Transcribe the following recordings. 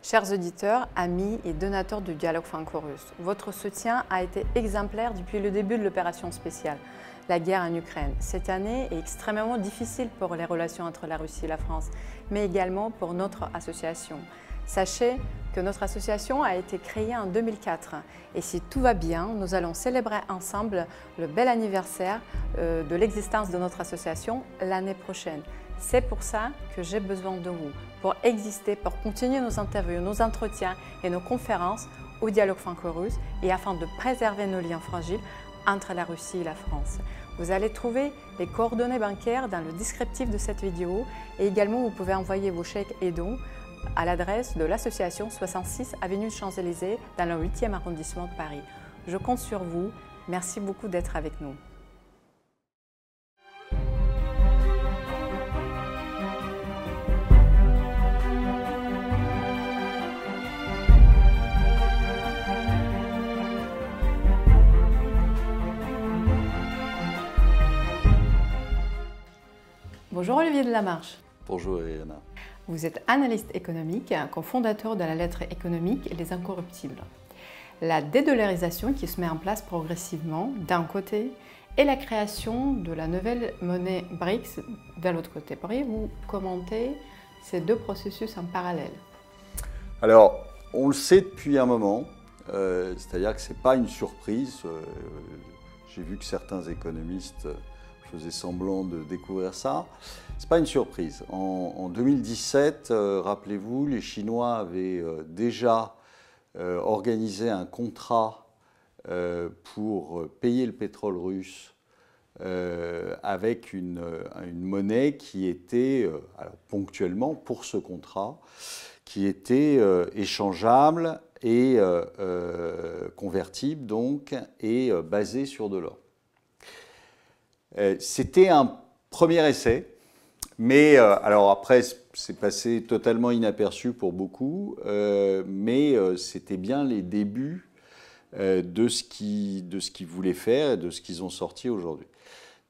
Chers auditeurs, amis et donateurs du dialogue franco-russe, votre soutien a été exemplaire depuis le début de l'opération spéciale, la guerre en Ukraine. Cette année est extrêmement difficile pour les relations entre la Russie et la France, mais également pour notre association. Sachez que notre association a été créée en 2004 et si tout va bien, nous allons célébrer ensemble le bel anniversaire euh, de l'existence de notre association l'année prochaine. C'est pour ça que j'ai besoin de vous, pour exister, pour continuer nos interviews, nos entretiens et nos conférences au dialogue franco-russe et afin de préserver nos liens fragiles entre la Russie et la France. Vous allez trouver les coordonnées bancaires dans le descriptif de cette vidéo et également vous pouvez envoyer vos chèques et dons à l'adresse de l'association 66 Avenue Champs-Élysées dans le 8e arrondissement de Paris. Je compte sur vous. Merci beaucoup d'être avec nous. Bonjour Olivier Delamarche. Bonjour Eriana. Vous êtes analyste économique, cofondateur de la lettre économique Les Incorruptibles. La dédollarisation qui se met en place progressivement d'un côté et la création de la nouvelle monnaie BRICS de l'autre côté. Pourriez-vous commenter ces deux processus en parallèle? Alors, on le sait depuis un moment, euh, c'est-à-dire que ce n'est pas une surprise. Euh, j'ai vu que certains économistes faisais semblant de découvrir ça. Ce n'est pas une surprise. En, 2017, euh, rappelez-vous, les Chinois avaient euh, déjà euh, organisé un contrat pour payer le pétrole russe avec une, monnaie qui était, ponctuellement pour ce contrat, qui était échangeable et convertible donc, et basée sur de l'or. Euh, c'était un premier essai, mais euh, alors après, c'est passé totalement inaperçu pour beaucoup, euh, mais c'était bien les débuts de ce qu'ils voulaient faire et de ce qu'ils ont sorti aujourd'hui.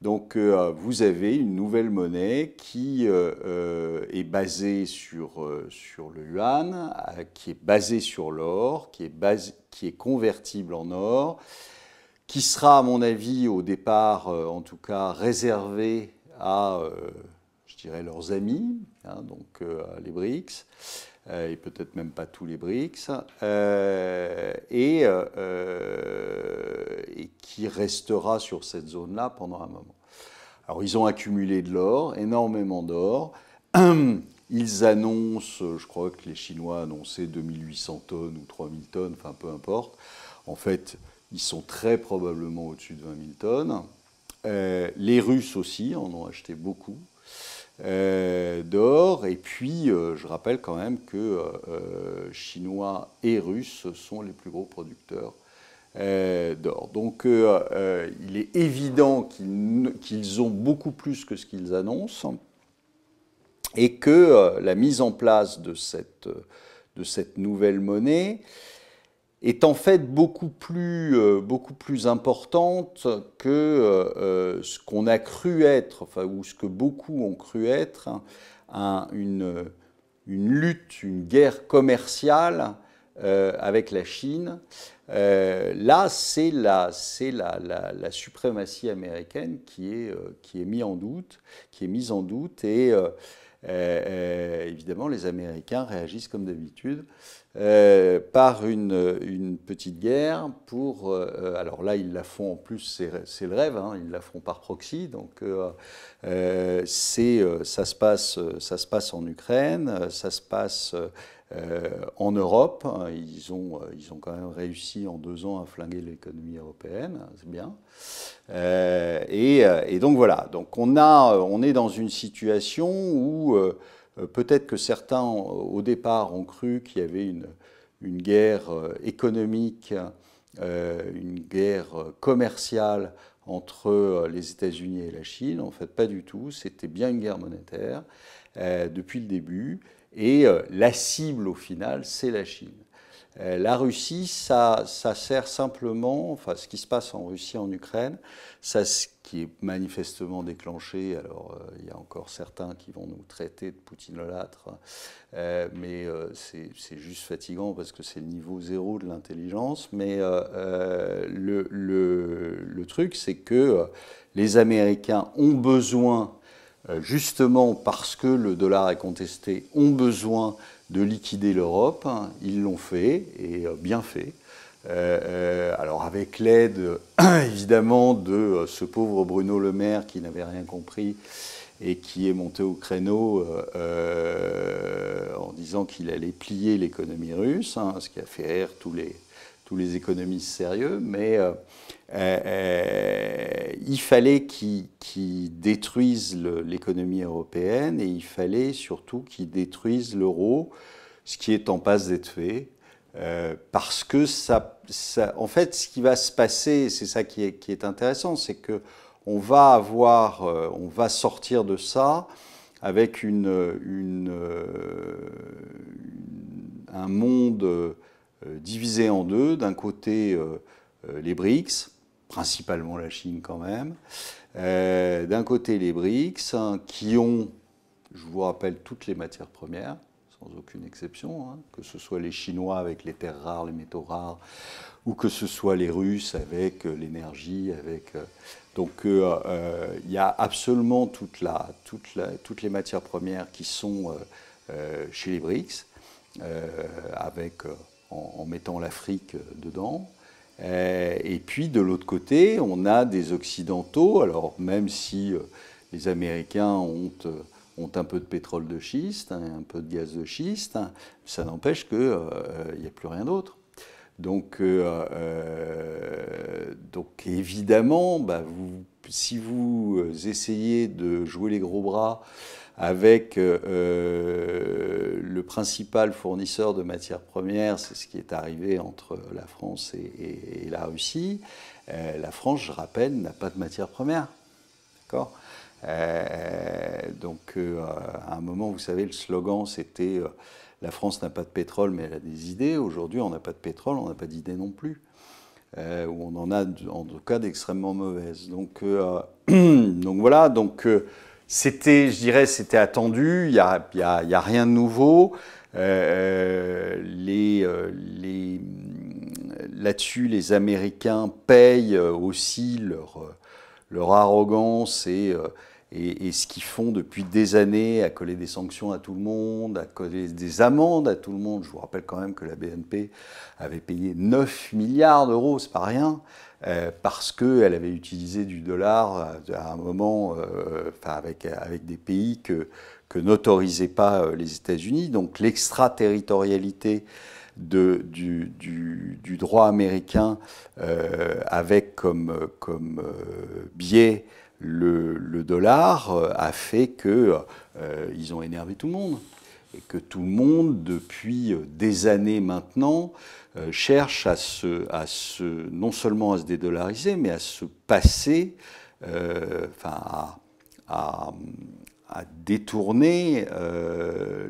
Donc vous avez une nouvelle monnaie qui est basée sur, sur le yuan, qui est basée sur l'or, qui, qui est convertible en or, qui sera, à mon avis, au départ, euh, en tout cas, réservé à, euh, je dirais, leurs amis, hein, donc euh, les BRICS, et peut-être même pas tous les BRICS, et, et, qui restera sur cette zone-là pendant un moment. Alors, ils ont accumulé de l'or, énormément d'or. Ils annoncent, je crois que les Chinois annonçaient 2800 tonnes ou 3000 tonnes, enfin peu importe. En fait, ils sont très probablement au-dessus de 20 000 tonnes. Euh, les Russes aussi en ont acheté beaucoup euh, d'or. Et puis, euh, je rappelle quand même que Chinois et Russes sont les plus gros producteurs d'or. Donc, il est évident qu'ils ont beaucoup plus que ce qu'ils annoncent et que la mise en place de cette, de cette nouvelle monnaie est en fait beaucoup plus, euh, beaucoup plus importante que euh, euh, ce qu'on a cru être, enfin, ou ce que beaucoup ont cru être, hein, une, lutte, une guerre commerciale avec la Chine. là, c'est la, la, la, la, suprématie américaine qui est, qui est mise en doute, qui est mise en doute, et évidemment, les Américains réagissent comme d'habitude euh, par une, petite guerre pour... Euh, alors là, ils la font en plus, c'est le rêve, hein, ils la font par proxy, donc euh, ça, se passe, ça se passe en Ukraine, ça se passe en Europe. Ils ont, ils ont quand même réussi en deux ans à flinguer l'économie européenne, c'est bien. Et, et, donc voilà, donc on, a, on est dans une situation où euh, peut-être que certains, au départ, ont cru qu'il y avait une, une guerre euh, économique, euh, une guerre commerciale entre les États-Unis et la Chine. En fait, pas du tout. C'était bien une guerre monétaire depuis le début. Et la cible, au final, c'est la Chine. la Russie, ça, sert simplement, enfin ce qui se passe en Russie, en Ukraine, ça, ce qui est manifestement déclenché, alors il y a encore certains qui vont nous traiter de poutinolâtres, mais c'est juste fatigant parce que c'est le niveau zéro de l'intelligence, mais le, truc c'est que les Américains ont besoin euh, justement parce que le dollar est contesté, ont besoin de liquider l'Europe. Ils l'ont fait, et euh, bien fait. Euh, alors avec l'aide évidemment de ce pauvre Bruno Le Maire qui n'avait rien compris et qui est monté au créneau en disant qu'il allait plier l'économie russe, hein, ce qui a fait rire tous les, tous les économistes sérieux, mais euh, euh, il fallait qu'ils détruisent l'économie européenne et il fallait surtout qu'ils détruisent l'euro, ce qui est en passe d'être fait. Euh, parce que ça, en fait, ce qui va se passer, c'est ça qui est, intéressant, c'est que on va avoir, on va sortir de ça avec un monde divisé en deux. D'un côté, les BRICS, principalement la Chine quand même. Euh, d'un côté, les BRICS, hein, qui ont, je vous rappelle, toutes les matières premières, sans aucune exception, hein, que ce soit les Chinois avec les terres rares, les métaux rares, ou que ce soit les Russes avec euh, l'énergie, avec... Euh, donc il y a absolument toutes les matières premières qui sont chez les BRICS, avec, en mettant l'Afrique dedans. Euh, et puis de l'autre côté, on a des Occidentaux, alors même si euh, les Américains ont, euh, ont, un peu de pétrole de schiste, hein, un peu de gaz de schiste, ça n'empêche qu'il n'y a plus rien d'autre. Donc, donc évidemment, bah, si vous essayez de jouer les gros bras avec euh, euh, le principal fournisseur de matières premières, c'est ce qui est arrivé entre la France et, la Russie. Euh, la France, je rappelle, n'a pas de matières premières. D'accord? Donc, à un moment, vous savez, le slogan, c'était La France n'a pas de pétrole, mais elle a des idées. Aujourd'hui, on n'a pas de pétrole, on n'a pas d'idées non plus. ou on en a en tout cas d'extrêmement mauvaises. Donc, donc voilà, donc c'était, je dirais, c'était attendu, il n'y a, rien de nouveau. Euh, euh, là-dessus, les Américains payent aussi leur, leur arrogance et, euh, et, ce qu'ils font depuis des années, à coller des sanctions à tout le monde, à coller des amendes à tout le monde. Je vous rappelle quand même que la BNP avait payé 9 milliards d'euros, c'est pas rien. Euh, parce qu'elle avait utilisé du dollar à un moment euh, avec, avec des pays que, que n'autorisaient pas euh, les États-Unis. Donc l'extraterritorialité du, droit américain avec comme, comme biais le, dollar a fait qu'ils ont énervé tout le monde et que tout le monde, depuis des années maintenant, euh, cherche à se, non seulement à se dédollariser, mais à se passer, euh, enfin à, détourner euh,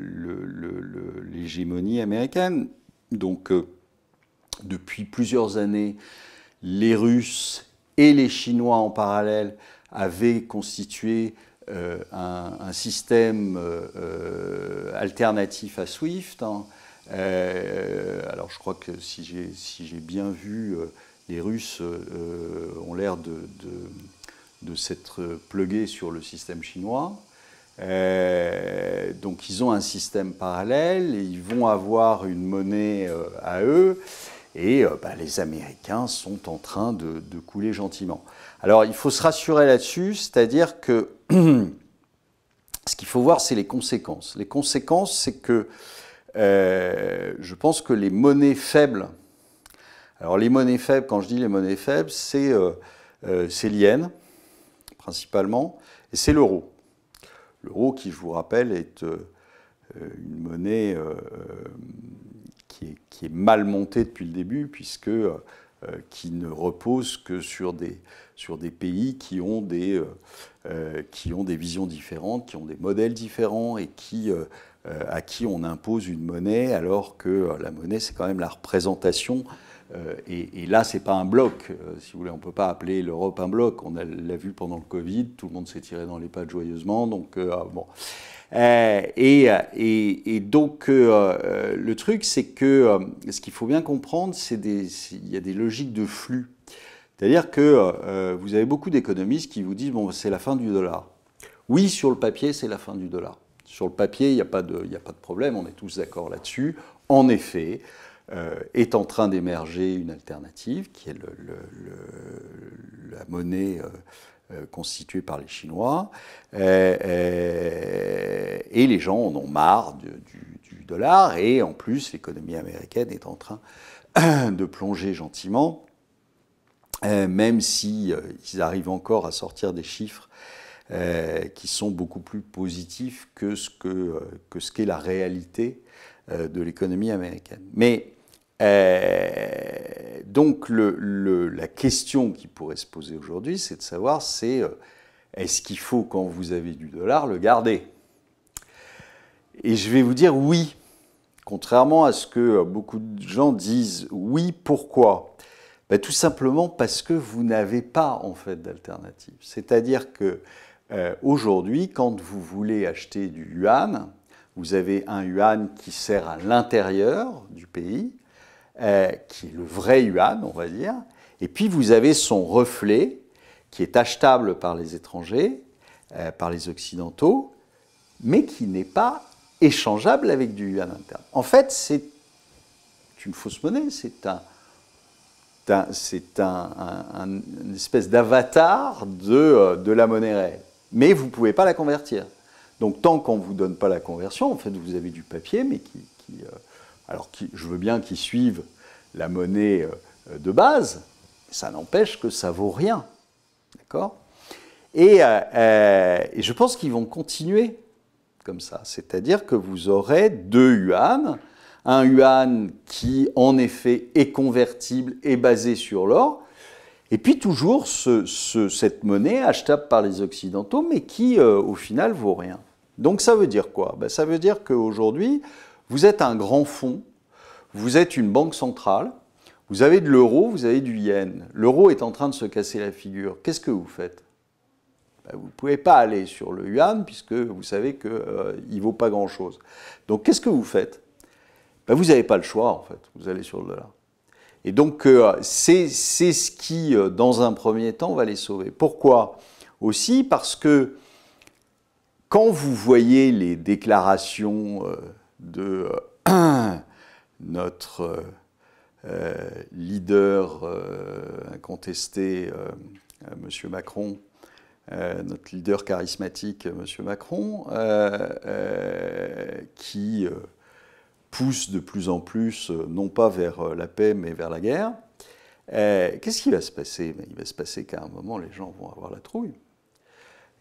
l'hégémonie américaine. Donc, depuis plusieurs années, les Russes et les Chinois en parallèle avaient constitué un, système alternatif à SWIFT. Hein, euh, alors je crois que si j'ai bien vu, euh, les Russes euh, ont l'air de, s'être plugués sur le système chinois. donc ils ont un système parallèle, ils vont avoir une monnaie à eux, et bah, les Américains sont en train de, couler gentiment. Alors il faut se rassurer là-dessus, c'est-à-dire que ce qu'il faut voir, c'est les conséquences. Les conséquences, c'est que euh, je pense que les monnaies faibles, alors les monnaies faibles, quand je dis les monnaies faibles, c'est euh, euh principalement, et c'est l'euro. L'euro qui, je vous rappelle, est euh, une monnaie qui est, qui, est, mal montée depuis le début, puisque qui ne repose que sur des, sur des pays qui ont des, qui ont des visions différentes, qui ont des modèles différents et qui à qui on impose une monnaie alors que la monnaie, c'est quand même la représentation et, là, ce n'est pas un bloc, si vous voulez, on peut pas appeler l'Europe un bloc. On l'a vu pendant le Covid, tout le monde s'est tiré dans les pattes joyeusement. Donc, ah, bon. Et, donc, le truc, c'est que ce qu'il faut bien comprendre, c'est qu'il y a des logiques de flux. C'est-à-dire que euh, vous avez beaucoup d'économistes qui vous disent bon, c'est la fin du dollar. Oui, sur le papier, c'est la fin du dollar. Sur le papier, il n'y a, pas de, problème, on est tous d'accord là-dessus. En effet, euh, est en train d'émerger une alternative qui est la monnaie euh, constituée par les Chinois. et les gens en ont marre du dollar. Et en plus, l'économie américaine est en train de plonger gentiment. Euh, même si euh, ils arrivent encore à sortir des chiffres euh, qui sont beaucoup plus positifs que ce que, que ce qu'est la réalité de l'économie américaine. Mais donc la question qui pourrait se poser aujourd'hui, c'est de savoir c'est est-ce qu'il faut quand vous avez du dollar le garder? Et je vais vous dire oui, contrairement à ce que beaucoup de gens disent oui. Pourquoi? Ben, tout simplement parce que vous n'avez pas en fait d'alternative. C'est-à-dire que euh, aujourd'hui, quand vous voulez acheter du yuan, vous avez un yuan qui sert à l'intérieur du pays, euh, qui est le vrai yuan, on va dire, et puis vous avez son reflet qui est achetable par les étrangers, euh, par les occidentaux, mais qui n'est pas échangeable avec du yuan interne. En fait, c'est une fausse monnaie, c'est un, c'est un, une espèce d'avatar de, euh, de, la monnaie réelle. Mais vous ne pouvez pas la convertir. Donc tant qu'on ne vous donne pas la conversion, en fait, vous avez du papier, mais qui... Euh, alors je veux bien qu'ils suivent la monnaie euh, de base, ça n'empêche que ça vaut rien. D'accord? Et, et, je pense qu'ils vont continuer comme ça. C'est-à-dire que vous aurez deux yuan un yuan qui en effet est convertible et basé sur l'or, et puis toujours cette monnaie achetable par les Occidentaux, mais qui euh, au final vaut rien. Donc ça veut dire quoi? Ben, Ça veut dire qu'aujourd'hui, vous êtes un grand fonds, vous êtes une banque centrale, vous avez de l'euro, vous avez du yen. L'euro est en train de se casser la figure. Qu'est-ce que vous faites? Ben, Vous ne pouvez pas aller sur le yuan puisque vous savez qu'il euh, ne vaut pas grand-chose. Donc qu'est-ce que vous faites? Ben, vous n'avez pas le choix, en fait. Vous allez sur le dollar. Et donc, euh, c'est ce qui, euh, dans un premier temps, va les sauver. Pourquoi Aussi? Parce que quand vous voyez les déclarations euh, de notre leader incontesté, M. Macron, notre leader charismatique, M. Macron, qui pousse de plus en plus, euh, non pas vers euh, la paix, mais vers la guerre, euh, qu'est-ce qui va se passer? Il va se passer qu'à un moment, les gens vont avoir la trouille.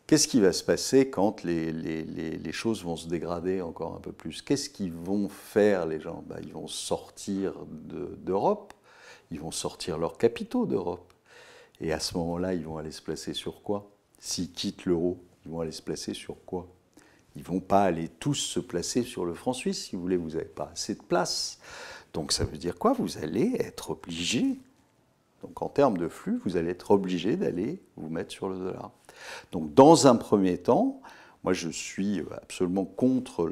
Qu'est-ce qui va se passer quand les, les, les, choses vont se dégrader encore un peu plus? Qu'est-ce qu'ils vont faire les gens? Ben, Ils vont sortir d'Europe, ils vont sortir leurs capitaux d'Europe. Et à ce moment-là, ils vont aller se placer sur quoi? S'ils quittent l'euro, ils vont aller se placer sur quoi? Ils vont pas aller tous se placer sur le franc suisse, si vous voulez, vous n'avez pas assez de place. Donc ça veut dire quoi? Vous allez être obligé, donc en termes de flux, vous allez être obligé d'aller vous mettre sur le dollar. Donc dans un premier temps, moi je suis absolument contre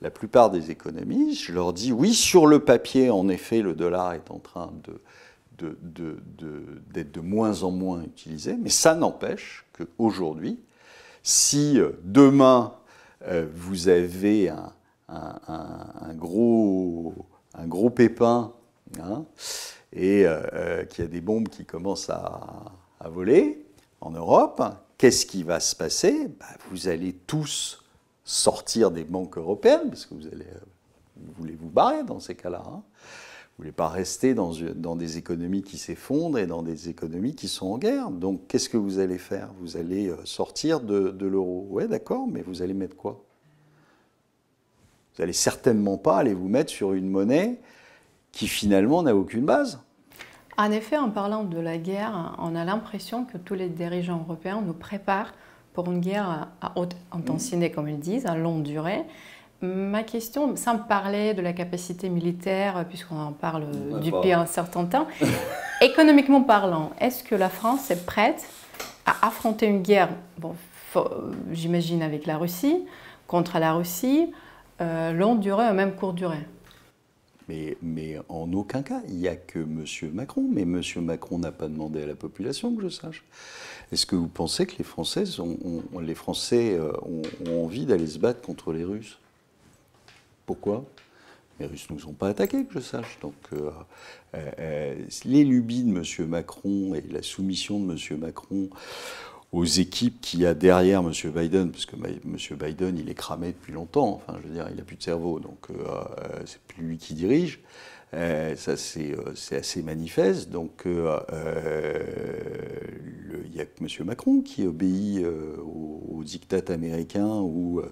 la, plupart des économistes. Je leur dis oui, sur le papier, en effet, le dollar est en train de, d'être de, moins en moins utilisé, mais ça n'empêche qu'aujourd'hui, si euh, demain euh, vous avez un, gros, un gros pépin hein, et euh, euh, qu'il y a des bombes qui commencent à, voler en Europe, qu'est-ce qui va se passer? Bah, Vous allez tous sortir des banques européennes, parce que vous, allez, vous voulez vous barrer dans ces cas-là. Hein. Vous ne voulez pas rester dans, dans des économies qui s'effondrent et dans des économies qui sont en guerre. Donc qu'est-ce que vous allez faire? Vous allez euh, sortir de, de l'euro. Ouais, d'accord, mais vous allez mettre quoi? Vous n'allez certainement pas aller vous mettre sur une monnaie qui finalement n'a aucune base. En effet, en parlant de la guerre, on a l'impression que tous les dirigeants européens nous préparent pour une guerre à haute intensité, comme ils disent, à longue durée. Ma question, sans parler de la capacité militaire, puisqu'on en parle depuis un certain temps, économiquement parlant, est-ce que la France est prête à affronter une guerre, bon, j'imagine avec la Russie, contre la Russie, euh, longue durée ou même courte durée? Mais, mais, en aucun cas, il n'y a que M. Macron. Mais M. Macron n'a pas demandé à la population que je sache. Est-ce que vous pensez que les Français, les Français euh, ont envie d'aller se battre contre les Russes? Pourquoi? Les Russes ne nous ont pas attaqués, que je sache. Donc, euh, euh, euh, les lubies de M. Macron et la soumission de M. Macron aux équipes qu'il y a derrière M. Biden, parce que M. Biden, il est cramé depuis longtemps, enfin, je veux dire, il n'a plus de cerveau, donc c'est plus lui qui dirige. Ça, c'est assez manifeste. Donc, il n'y a que M. Macron qui obéit au, au, diktat américain ou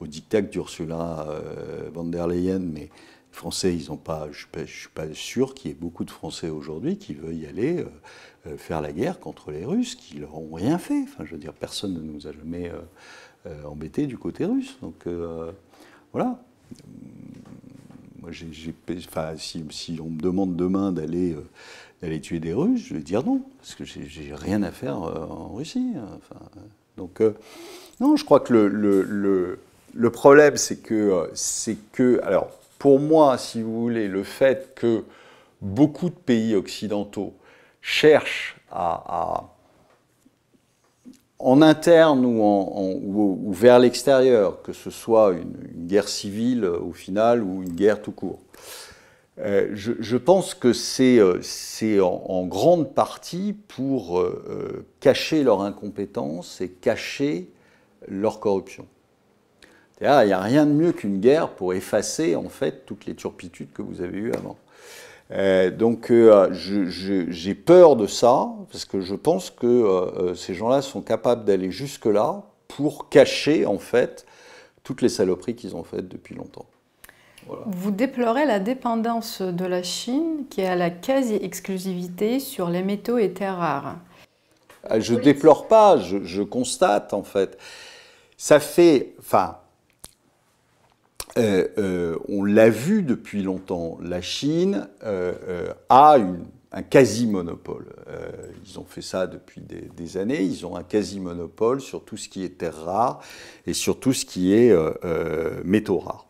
au diktat d'Ursula euh, von der Leyen, mais Français, ils ont pas, je ne suis, pas sûr qu'il y ait beaucoup de Français aujourd'hui qui veuillent aller euh, euh, faire la guerre contre les Russes, qui leur ont rien fait. Enfin, je veux dire, personne ne nous a jamais embêtés du côté russe. Donc voilà. Moi, si, on me demande demain d'aller d'aller tuer des Russes, je vais dire non, parce que j'ai rien à faire en Russie. Donc, non, je crois que le, le, le problème, c'est que, c'est que, alors, pour moi, si vous voulez, le fait que beaucoup de pays occidentaux cherchent à, en interne ou, vers l'extérieur, que ce soit une, guerre civile au final ou une guerre tout court. Euh, je, pense que c'est en, grande partie pour euh, euh, cacher leur incompétence et cacher leur corruption. Il n'y a rien de mieux qu'une guerre pour effacer en fait toutes les turpitudes que vous avez eues avant. Euh, donc euh, j'ai peur de ça, parce que je pense que euh, ces gens-là sont capables d'aller jusque-là pour cacher en fait toutes les saloperies qu'ils ont faites depuis longtemps. Vous déplorez la dépendance de la Chine qui a la quasi-exclusivité sur les métaux et terres rares. Je déplore pas, je, je constate en fait. Ça fait, enfin, euh, euh, on l'a vu depuis longtemps, la Chine euh, a un quasi-monopole. ils ont fait ça depuis des, années, ils ont un quasi-monopole sur tout ce qui est terres rares et sur tout ce qui est métaux rares.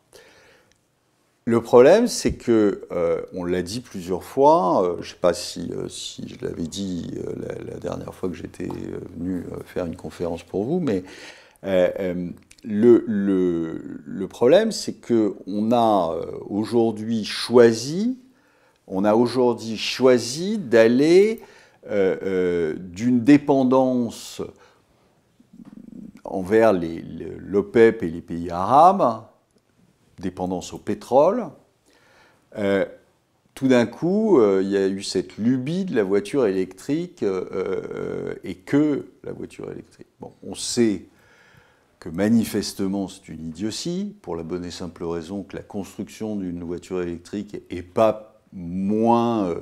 Le problème, c'est que, on l'a dit plusieurs fois, je ne sais pas si, je l'avais dit la, la, dernière fois que j'étais venu faire une conférence pour vous, mais le, problème, c'est qu'on a euh, aujourd'hui choisi, on a aujourd'hui choisi d'aller euh, euh, d'une dépendance envers l'OPEP et les pays arabes, dépendance au pétrole. tout d'un coup, il y a eu cette lubie de la voiture électrique et que la voiture électrique. Bon, on sait que manifestement c'est une idiotie, pour la bonne et simple raison que la construction d'une voiture électrique est pas moins euh,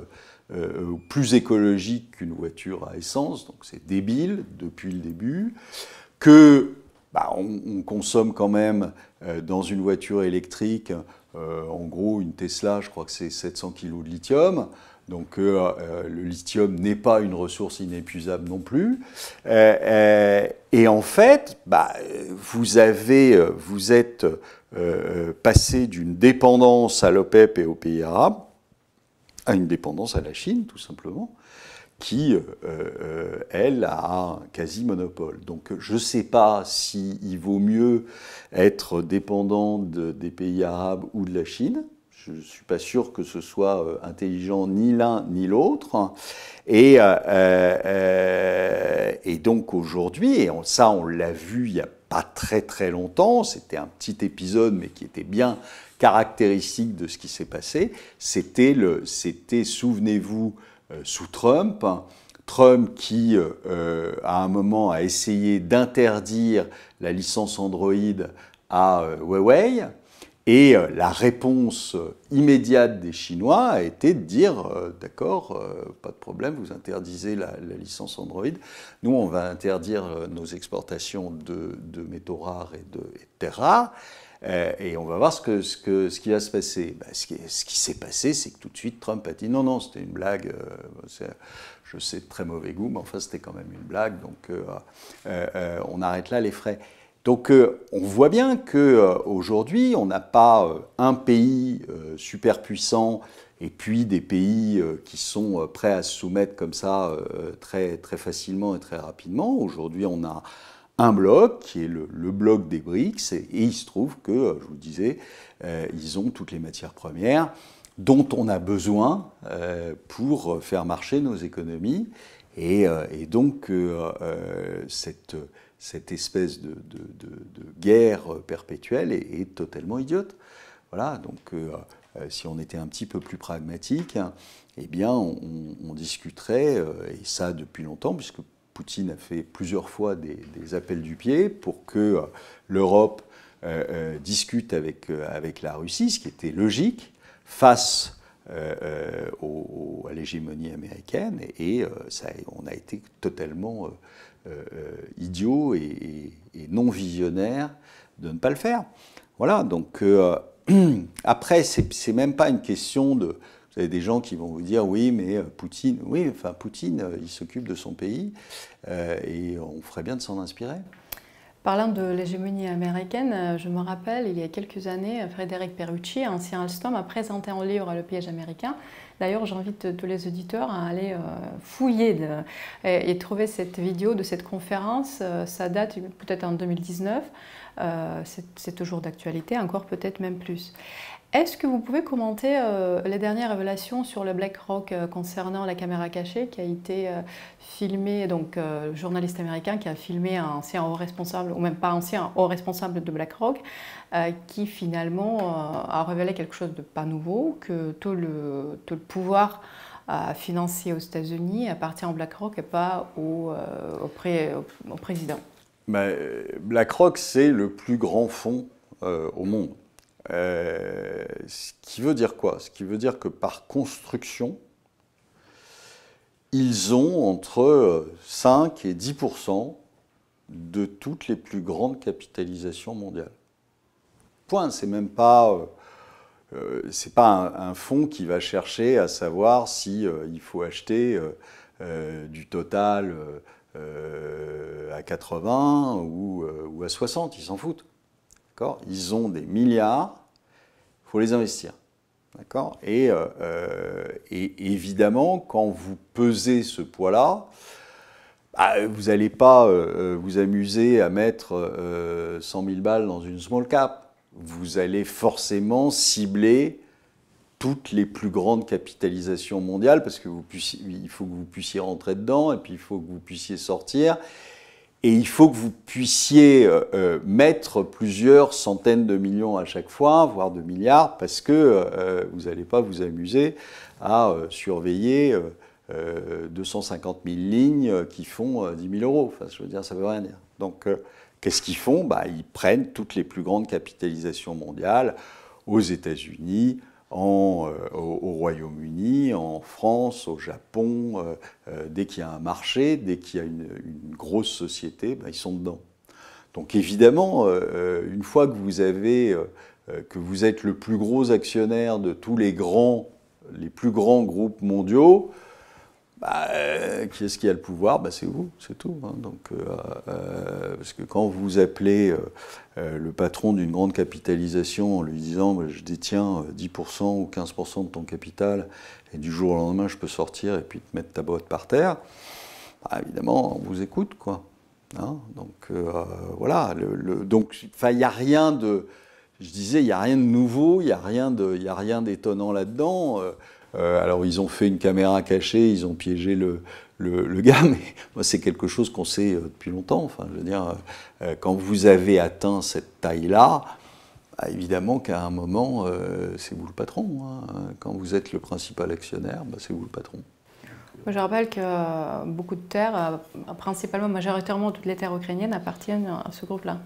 euh, plus écologique qu'une voiture à essence, donc c'est débile depuis le début, que bah, on, consomme quand même euh, dans une voiture électrique, en gros une Tesla, je crois que c'est 700 kg de lithium, donc euh, euh, le lithium n'est pas une ressource inépuisable non plus. Euh, et en fait, bah, vous, êtes passé d'une dépendance à l'OPEP et aux pays arabes à une dépendance à la Chine, tout simplement, qui, elle, a un quasi-monopole. Donc je ne sais pas s'il vaut mieux être dépendant des pays arabes ou de la Chine je ne suis pas sûr que ce soit euh, intelligent ni l'un ni l'autre. Et, euh, euh, donc aujourd'hui, et ça on l'a vu il n'y a pas très très longtemps, c'était un petit épisode mais qui était bien caractéristique de ce qui s'est passé, c'était, le, c'était souvenez-vous, sous Trump, Trump qui, à un moment, a essayé d'interdire la licence Android à Huawei, et euh, la réponse euh, immédiate des Chinois a été de dire euh, d'accord, pas de problème, vous interdisez la, licence Android. Nous, on va interdire nos exportations de, métaux rares et de, terres rares. et on va voir ce, que, ce, que, ce qui va se passer. Ben, ce qui, ce qui s'est passé, c'est que tout de suite, Trump a dit non, non, c'était une blague. je sais de très mauvais goût, mais enfin, c'était quand même une blague. Donc, on arrête là les frais. Donc on voit bien qu'aujourd'hui, on n'a pas un pays super puissant et puis des pays euh, qui sont euh, prêts à se soumettre comme ça euh, très, très facilement et très rapidement. Aujourd'hui, on a un bloc qui est le, bloc des BRICS, et, il se trouve que, je vous le disais, ils ont toutes les matières premières dont on a besoin pour faire marcher nos économies. Et, donc, cette, cette espèce de, guerre perpétuelle est, totalement idiote. Voilà, donc euh, si on était un petit peu plus pragmatique, eh bien, on, discuterait, euh, et ça depuis longtemps, puisque Poutine a fait plusieurs fois des, appels du pied pour que euh, l'Europe discute avec, avec la Russie, ce qui était logique, face à l'hégémonie américaine, et, ça, on a été totalement idiot et, non visionnaire de ne pas le faire. Voilà, donc Après, c'est même pas une question de. Vous avez des gens qui vont vous dire oui, mais euh, Poutine, oui, enfin Poutine, euh, il s'occupe de son pays euh, et on ferait bien de s'en inspirer. Parlant de l'hégémonie américaine, je me rappelle, il y a quelques années, Frédéric Perucci, ancien Alstom, a présenté un livre Le piège américain. D'ailleurs, j'invite tous les auditeurs à aller fouiller et, trouver cette vidéo de cette conférence. Ça date peut-être en 2019. Euh, c'est toujours d'actualité, encore peut-être même plus. Est-ce que vous pouvez commenter euh, les dernières révélations sur le BlackRock euh, concernant la caméra cachée qui a été filmée, donc le journaliste américain qui a filmé un ancien haut responsable, ou même pas ancien haut responsable de BlackRock, qui finalement a révélé quelque chose de pas nouveau, que tout le, tout le pouvoir financier aux États-Unis appartient au BlackRock et pas au, au président? BlackRock, c'est le plus grand fonds euh, au monde. Euh, ce qui veut dire quoi? Ce qui veut dire que par construction, ils ont entre 5 et 10% de toutes les plus grandes capitalisations mondiales. Point. C'est même pas. Euh, c'est pas un, fonds qui va chercher à savoir si faut acheter du total euh, à 80 ou, euh, ou, à 60, ils s'en foutent. Ils ont des milliards, il faut les investir. D'accord? Et, euh, et, évidemment, quand vous pesez ce poids-là, bah, vous n'allez pas vous amuser à mettre 100 000 balles dans une small cap. Vous allez forcément cibler toutes les plus grandes capitalisations mondiales, parce que faut que vous puissiez rentrer dedans, et puis il faut que vous puissiez sortir, et il faut que vous puissiez euh, euh, mettre plusieurs centaines de millions à chaque fois, voire de milliards, parce que euh, vous n'allez pas vous amuser à surveiller 250 000 lignes qui font 10 000 euros. Enfin, je veux dire, ça veut rien dire. Donc, qu'est-ce qu'ils font? Bah, Ils prennent toutes les plus grandes capitalisations mondiales aux États-Unis, euh, au, Royaume-Uni, en France, au Japon. Euh, euh, dès qu'il y a un marché, dès qu'il y a une, grosse société, ben, ils sont dedans. Donc évidemment, une fois que vous que vous êtes le plus gros actionnaire de tous les grands, les plus grands groupes mondiaux, bah, euh, qui est-ce qui a le pouvoir? Bah, C'est vous, c'est tout. Hein. Donc, euh, euh, parce que quand vous appelez le patron d'une grande capitalisation en lui disant bah, je détiens 10% ou 15% de ton capital et du jour au lendemain je peux sortir et puis te mettre ta boîte par terre, bah, évidemment on vous écoute quoi. Hein. donc voilà. donc il n'y a rien de, je disais, il n'y a rien de nouveau, il n'y a rien d'étonnant là-dedans. Euh, alors ils ont fait une caméra cachée, ils ont piégé le, le, gars, mais moi c'est quelque chose qu'on sait euh, depuis longtemps. Enfin, je veux dire, euh, quand vous avez atteint cette taille-là, bah, évidemment qu'à un moment, c'est vous le patron. Hein. Quand vous êtes le principal actionnaire, bah, c'est vous le patron. Je rappelle que beaucoup de terres, principalement, majoritairement toutes les terres ukrainiennes, appartiennent à ce groupe-là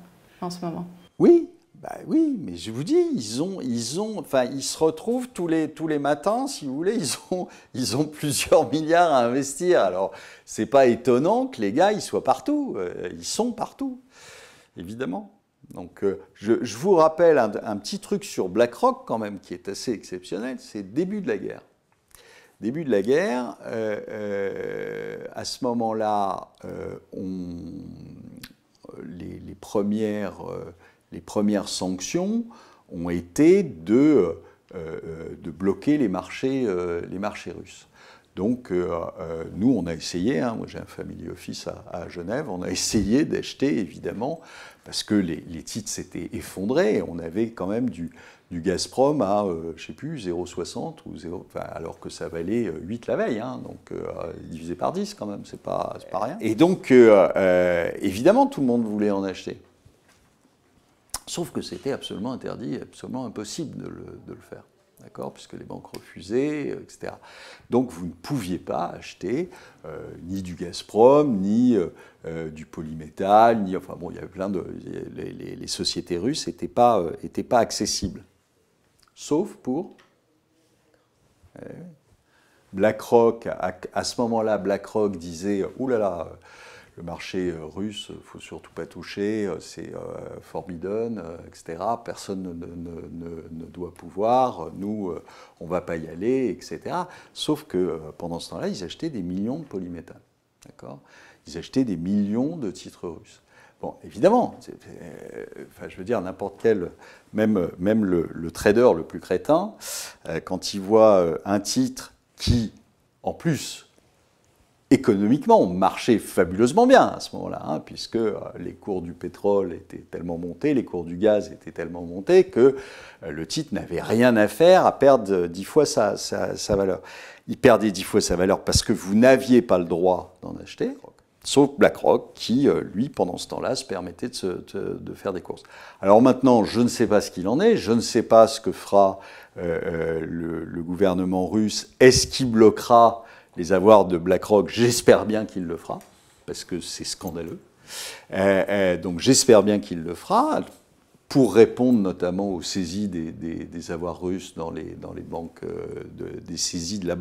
en ce moment. Oui, bah oui, mais je vous dis, ils ont, ils ont, enfin, ils se retrouvent tous les, tous les matins, si vous voulez, ils ont, ils ont plusieurs milliards à investir. Alors, c'est pas étonnant que les gars, ils soient partout. Euh, ils sont partout, évidemment. Donc, euh, je, vous rappelle un, petit truc sur BlackRock, quand même, qui est assez exceptionnel c'est début de la guerre. Début de la guerre, euh, à ce moment-là, les, les, premières, les premières sanctions ont été de, de bloquer les marchés, les marchés russes. Donc, nous, on a essayé, hein, moi j'ai un family office à, Genève, on a essayé d'acheter évidemment parce que les, titres s'étaient effondrés. On avait quand même du, du Gazprom à, euh, je sais plus, 0,60 ou 0, alors que ça valait 8 euh, la veille, hein, donc euh, divisé par 10 quand même, c'est pas, pas rien. Et donc, évidemment, tout le monde voulait en acheter. Sauf que c'était absolument interdit, absolument impossible de le faire d'accord, puisque les banques refusaient, euh, etc. Donc vous ne pouviez pas acheter euh, ni du Gazprom, ni euh, du polymétal, ni enfin bon, il y avait plein de les, sociétés russes n'étaient pas pas accessibles, sauf pour BlackRock. À, ce moment-là, BlackRock disait oulala. Là là, le marché euh, russe, il ne faut surtout pas toucher, euh, c'est euh, forbidden, etc. Personne ne, doit pouvoir, nous, on ne va pas y aller, etc. Sauf que pendant ce temps-là, ils achetaient des millions de polyméthane. D'accord? Ils achetaient des millions de titres russes. Bon, évidemment, enfin, je veux dire, n'importe quel, même, même le, trader le plus crétin, quand il voit un titre qui, en plus, économiquement, on marchait fabuleusement bien à ce moment-là, hein, puisque euh, les cours du pétrole étaient tellement montés, les cours du gaz étaient tellement montés que euh, le titre n'avait rien à faire à perdre dix fois sa, valeur. Il perdait dix fois sa valeur parce que vous n'aviez pas le droit d'en acheter, sauf BlackRock qui, euh, lui, pendant ce temps-là, se permettait de, faire des courses. Alors maintenant, je ne sais pas ce qu'il en est, je ne sais pas ce que fera le, gouvernement russe. Est-ce qu'il bloquera les avoirs de BlackRock, j'espère bien qu'il le fera, parce que c'est scandaleux. Euh, euh, donc j'espère bien qu'il le fera, pour répondre notamment aux saisies des, avoirs russes dans les, dans les banques, euh, des saisies de la,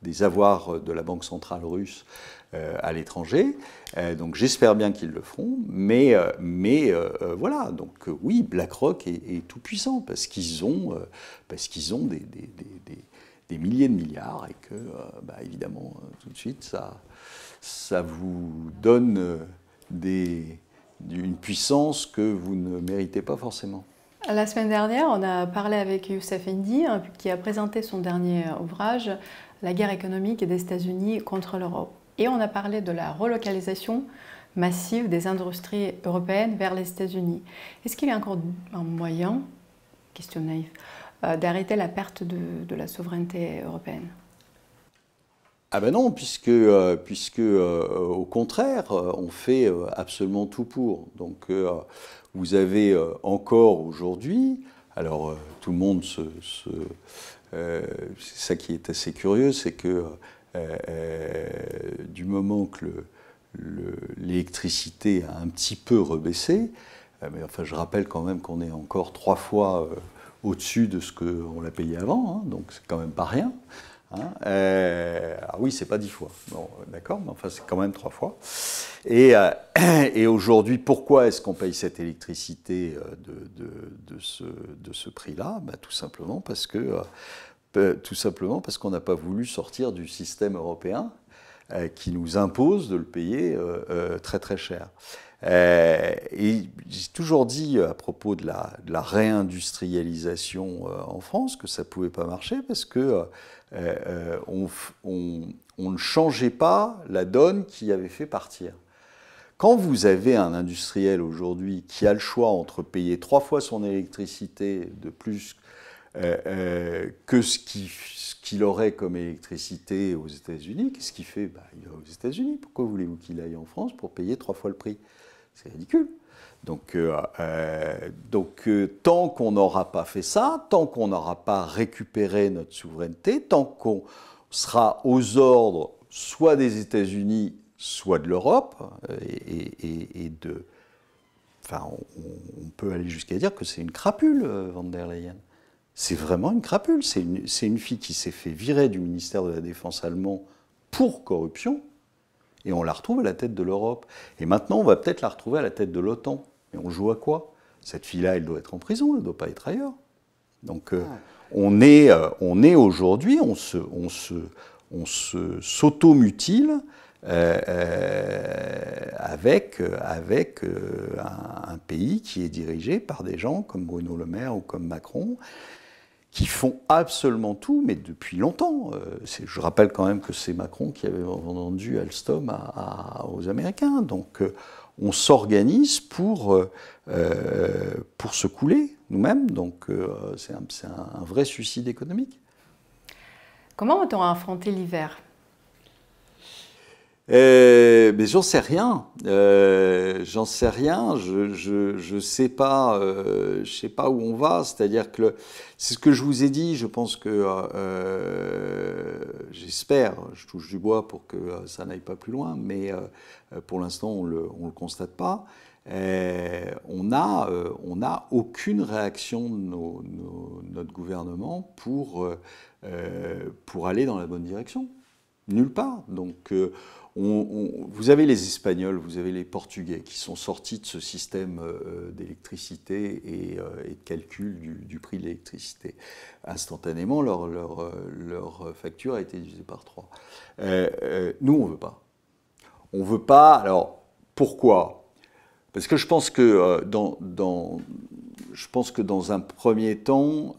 des avoirs de la Banque centrale russe à l'étranger. donc j'espère bien qu'ils le feront, mais, mais voilà, donc oui, BlackRock est, tout puissant parce qu'ils ont, parce qu'ils ont des des milliers de milliards et que, euh, bah, évidemment, euh, tout de suite, ça, ça vous donne euh, une puissance que vous ne méritez pas forcément. La semaine dernière, on a parlé avec Youssef Indy, qui a présenté son dernier ouvrage, La guerre économique des États-Unis contre l'Europe. Et on a parlé de la relocalisation massive des industries européennes vers les États-Unis. Est-ce qu'il y a encore un moyen, question naïve, d'arrêter la perte de, la souveraineté européenne ah ben non, puisque, euh, puisque euh, au contraire, on fait absolument tout pour. Donc vous avez encore aujourd'hui, alors tout le monde se... c'est ça qui est assez curieux, c'est que du moment que l'électricité a un petit peu rebaissé, mais enfin je rappelle quand même qu'on est encore trois fois au-dessus de ce qu'on l'a payé avant, hein, donc c'est quand même pas rien. Hein. Euh, alors oui, c'est pas dix fois, bon, d'accord, mais enfin c'est quand même trois fois. Et, euh, et aujourd'hui, pourquoi est-ce qu'on paye cette électricité euh, de, de, de ce, de ce prix-là? Bah, Tout simplement parce que tout simplement parce qu'on n'a pas voulu sortir du système européen qui nous impose de le payer très très cher. Euh, et j'ai toujours dit euh, à propos de la, réindustrialisation euh, en France que ça ne pouvait pas marcher parce que on, ne changeait pas la donne qui avait fait partir. Quand vous avez un industriel aujourd'hui qui a le choix entre payer trois fois son électricité de plus que ce qu'il aurait comme électricité aux États-Unis, qu'est-ce qu'il fait? Bah, Il va aux États-Unis. Pourquoi voulez-vous qu'il aille en France pour payer trois fois le prix? C'est ridicule. Donc, euh, euh, euh, tant qu'on n'aura pas fait ça, tant qu'on n'aura pas récupéré notre souveraineté, tant qu'on sera aux ordres soit des États-Unis, soit de l'Europe, et, de... Enfin, on, peut aller jusqu'à dire que c'est une crapule, Van der Leyen. C'est vraiment une crapule. C'est une, une, fille qui s'est fait virer du ministère de la Défense allemand pour corruption et on la retrouve à la tête de l'Europe. Et maintenant, on va peut-être la retrouver à la tête de l'OTAN. Et on joue à quoi? Cette fille-là, elle doit être en prison, elle ne doit pas être ailleurs. Donc euh, on est, euh, on est aujourd'hui, on se, on se, on se s'automutile avec, avec un, un, pays qui est dirigé par des gens comme Bruno Le Maire ou comme Macron, qui font absolument tout, mais depuis longtemps. Euh, je rappelle quand même que c'est Macron qui avait vendu Alstom aux Américains. Donc euh, on s'organise pour, euh, pour se couler nous-mêmes. Donc c'est un, un, vrai suicide économique. Comment on aura affronté l'hiver? Euh, mais j'en sais rien. Euh, j'en sais rien. Je je, je sais pas. Euh, sais pas où on va. C'est-à-dire que c'est ce que je vous ai dit. Je pense que euh, j'espère. Je touche du bois pour que ça n'aille pas plus loin. Mais pour l'instant, on le le constate pas. on a on aucune réaction de notre gouvernement pour pour aller dans la bonne direction. Nulle part. Donc vous avez les Espagnols, vous avez les Portugais qui sont sortis de ce système euh, d'électricité euh, et, de calcul du, prix de l'électricité. Instantanément, leur, leur, facture a été divisée par trois. Euh, nous, on ne veut pas. On ne veut pas. Alors, pourquoi? Parce que je pense que dans, dans, je pense que dans un premier temps,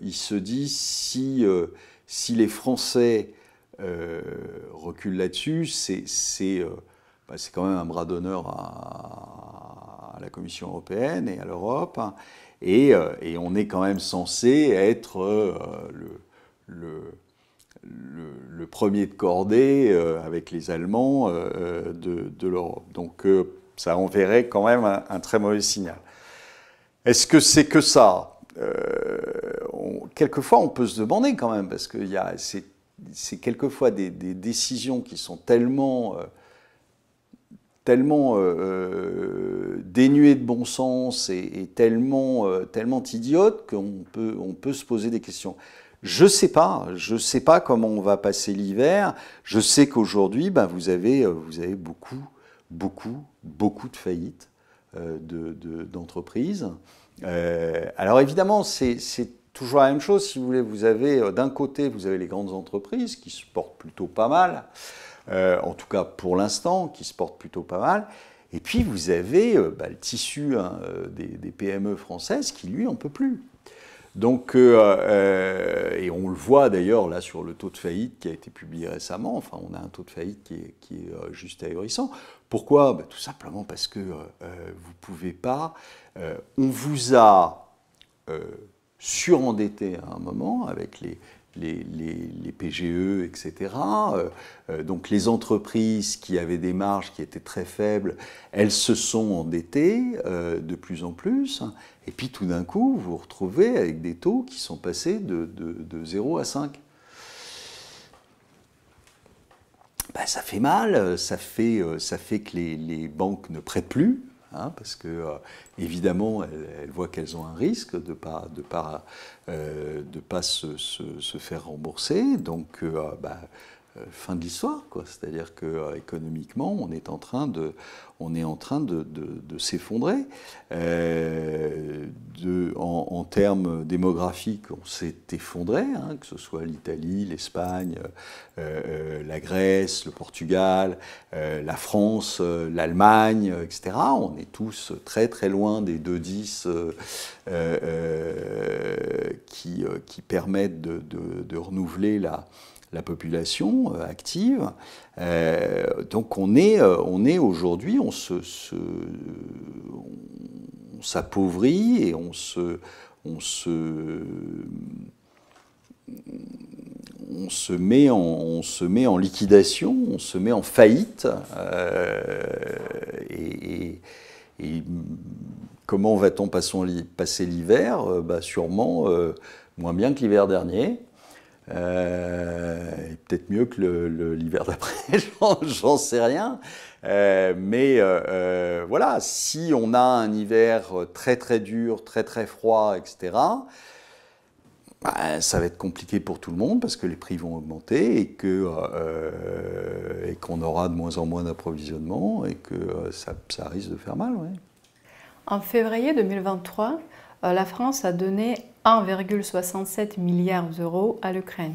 il se dit si, si les Français euh, recule là-dessus, c'est euh, bah, quand même un bras d'honneur à, la Commission européenne et à l'Europe. Et, euh, on est quand même censé être le, le, le, premier de cordée avec les Allemands de, de l'Europe. Donc ça enverrait quand même un, très mauvais signal. Est-ce que c'est que ça? Quelquefois, on peut se demander quand même, parce que c'est c'est quelquefois des, décisions qui sont tellement, euh, tellement euh, euh, dénuées de bon sens et, tellement, tellement idiotes qu'on peut, on peut se poser des questions. Je sais pas, je sais pas comment on va passer l'hiver. Je sais qu'aujourd'hui, ben, vous, avez, vous avez beaucoup, beaucoup, beaucoup de faillites d'entreprises. alors évidemment, c'est toujours la même chose, si vous voulez. Vous avez, euh, d'un côté, vous avez les grandes entreprises qui se portent plutôt pas mal, euh, en tout cas pour l'instant, qui se portent plutôt pas mal. Et puis vous avez euh, bah, le tissu hein, des, PME françaises qui, lui, en peut plus. Donc, et on le voit d'ailleurs là sur le taux de faillite qui a été publié récemment. Enfin, on a un taux de faillite qui est, juste ahurissant. Pourquoi? Bah, Tout simplement parce que vous pouvez pas. on vous a surendetté à un moment avec les, les, les, PGE, etc. Euh, euh, donc les entreprises qui avaient des marges qui étaient très faibles, elles se sont endettées euh, de plus en plus. Et puis tout d'un coup, vous vous retrouvez avec des taux qui sont passés de, de, 0 à 5. Ben, ça fait mal, ça fait, ça fait que les, les banques ne prêtent plus, Hein, parce que euh, évidemment, elles, voient qu'elles ont un risque de pas, de pas, euh, de pas se, faire rembourser. Donc, euh, bah, fin de l'histoire. C'est-à-dire que euh, économiquement, on est en train de, on est en train de, s'effondrer. Euh, en, termes démographiques, on s'est effondré, hein, que ce soit l'Italie, l'Espagne, euh, la Grèce, le Portugal, la France, l'Allemagne, etc. On est tous très très loin des 2-10 qui, qui permettent de renouveler la la population euh, active. Euh, donc on est, euh, on est aujourd'hui, on se, s'appauvrit et on se, on se, on se met en, on se met en liquidation, on se met en faillite. et, comment va-t-on passer l'hiver? Bah, Sûrement moins bien que l'hiver dernier. Euh, peut-être mieux que l'hiver d'après, j'en sais rien. Euh, mais euh, voilà, si on a un hiver très très dur, très très froid, etc., bah, ça va être compliqué pour tout le monde parce que les prix vont augmenter et qu'on aura de moins en moins d'approvisionnement et que ça, risque de faire mal. En février 2023, euh, la France a donné 1,67 milliard d'euros à l'Ukraine.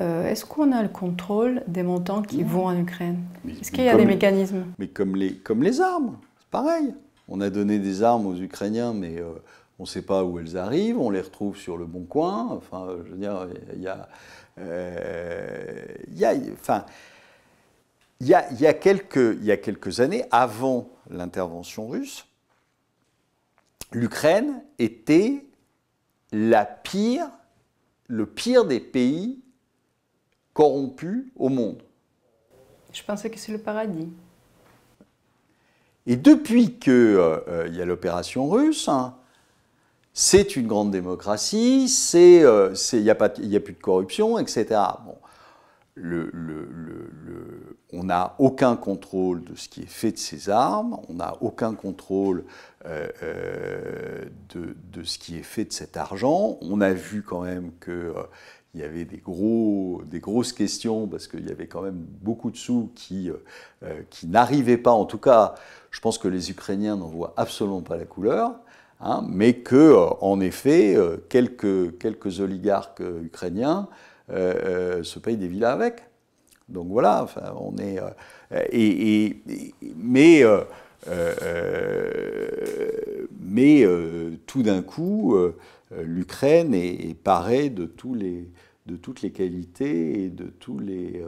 Euh, est-ce qu'on a le contrôle des montants qui vont en Ukraine? Est-ce qu'il y a des mécanismes? Mais comme les, comme les armes, c'est pareil. On a donné des armes aux Ukrainiens, mais euh, on ne sait pas où elles arrivent, on les retrouve sur le bon coin. Enfin, je veux dire, il y a. il y a enfin, il y, a, y a quelques, y a quelques années, avant l'intervention russe, l'Ukraine était la pire, le pire des pays corrompus au monde. Je pensais que c'est le paradis. Et depuis qu'il euh, euh, y a l'opération russe, hein, c'est une grande démocratie, euh, il n'y a, a, plus de corruption, etc. Bon, le, on n'a aucun contrôle de ce qui est fait de ces armes, on n'a aucun contrôle euh, euh, de, ce qui est fait de cet argent. On a vu quand même qu'il euh, y avait des, gros, des grosses questions parce qu'il y avait quand même beaucoup de sous qui, qui n'arrivaient pas, en tout cas, je pense que les Ukrainiens n'en voient absolument pas la couleur. Hein, mais que, en effet, quelques, quelques oligarques ukrainiens se payent des villas avec. Donc voilà, enfin, on est. et, mais euh, mais euh, tout d'un coup, euh, l'Ukraine est, parée de, tous les, de toutes les qualités et de, tous les,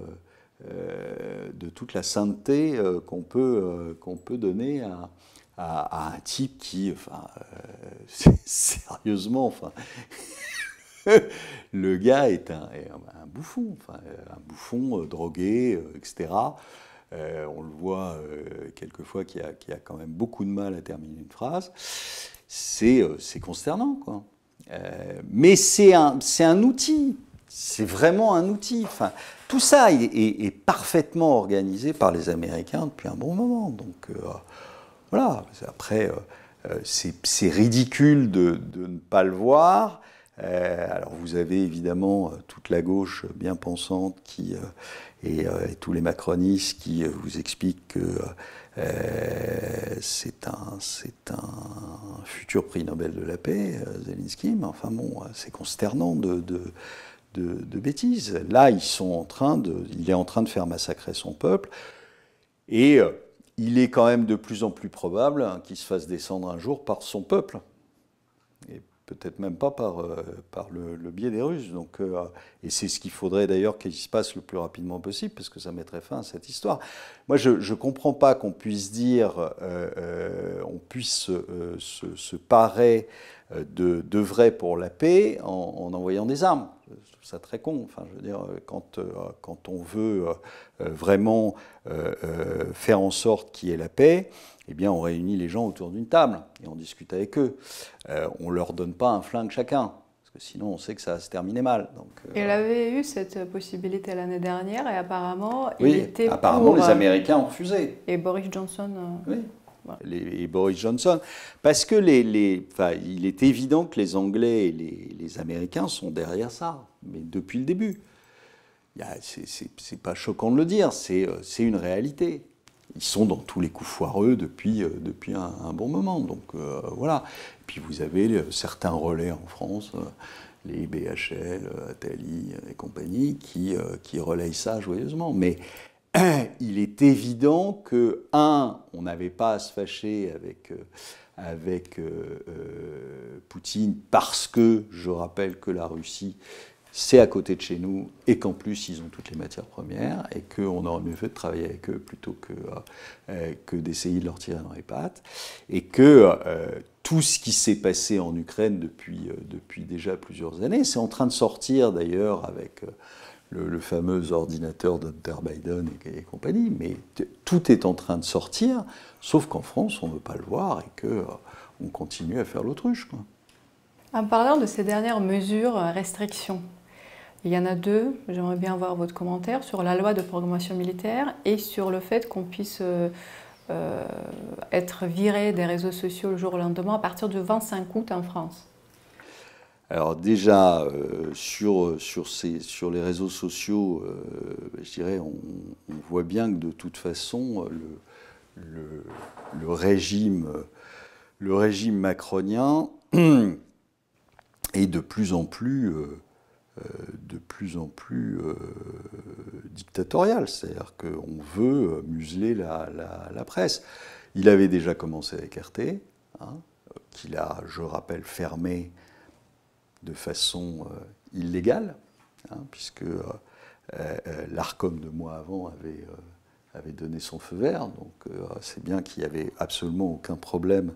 de toute la sainteté qu'on peut, peut donner à, à, un type qui, enfin, sérieusement, enfin, le gars est un, bouffon, enfin, un bouffon drogué, etc. Euh, on le voit euh, quelquefois qu'il y, a quand même beaucoup de mal à terminer une phrase. C'est euh, consternant, quoi. mais c'est un, outil. C'est vraiment un outil. Tout ça est, parfaitement organisé par les Américains depuis un bon moment. Donc voilà. Après, c'est ridicule de, ne pas le voir. Alors vous avez évidemment toute la gauche bien pensante qui euh, et, tous les macronistes qui euh, vous expliquent que euh, c'est un, un, futur prix Nobel de la paix, Zelensky, mais enfin bon, c'est consternant de, de, de, bêtises. Là, ils sont en train de, il est en train de faire massacrer son peuple, et il est quand même de plus en plus probable qu'il se fasse descendre un jour par son peuple peut-être même pas par, euh, par le, biais des Russes. Donc, euh, et c'est ce qu'il faudrait d'ailleurs qu'il se passe le plus rapidement possible, parce que ça mettrait fin à cette histoire. Moi, je ne comprends pas qu'on puisse dire, euh, on puisse se, se, parer de, de vrai pour la paix en, envoyant des armes. Je trouve ça très con. Enfin, je veux dire, quand, quand on veut vraiment faire en sorte qu'il y ait la paix, eh bien, on réunit les gens autour d'une table et on discute avec eux. Euh, on ne leur donne pas un flingue chacun, parce que sinon on sait que ça va se terminer mal. Donc, euh, Il avait eu cette possibilité l'année dernière et apparemment, il était apparemment les euh, Américains ont refusé. Et Boris Johnson. Oui. et Boris Johnson, parce que les, les il est évident que les Anglais et les, les Américains sont derrière ça, mais depuis le début. C'est pas choquant de le dire, c'est une réalité ils sont dans tous les coups foireux depuis, euh, depuis un, bon moment. Donc euh, voilà. Et puis vous avez euh, certains relais en France, les BHL, Atali et compagnie, qui, qui relayent ça joyeusement. Mais il est évident que, un, on n'avait pas à se fâcher avec, avec Poutine parce que, je rappelle que la Russie c'est à côté de chez nous et qu'en plus ils ont toutes les matières premières et qu'on aurait mieux fait de travailler avec eux plutôt que, euh, euh, que d'essayer de leur tirer dans les pattes et que euh, tout ce qui s'est passé en Ukraine depuis, depuis déjà plusieurs années, c'est en train de sortir d'ailleurs avec le, fameux ordinateur d'Hunter Biden et, compagnie, mais tout est en train de sortir, sauf qu'en France on ne veut pas le voir et qu'on continue à faire l'autruche. En parlant de ces dernières mesures, restrictions, il y en a deux, j'aimerais bien avoir votre commentaire sur la loi de programmation militaire et sur le fait qu'on puisse euh, euh, être viré des réseaux sociaux le jour au lendemain à partir du 25 août en France. Alors déjà, euh, sur, sur, les réseaux sociaux, je dirais, on, voit bien que de toute façon, le régime le régime macronien est de plus en plus, de plus, en plus dictatorial. C'est-à-dire qu'on veut museler la, presse. Il avait déjà commencé avec RT, hein, qu'il a, je rappelle, fermé de façon illégale, hein, puisque l'ARCOM de mois avant avait avait donné son feu vert, donc euh, c'est bien qu'il n'y avait absolument aucun problème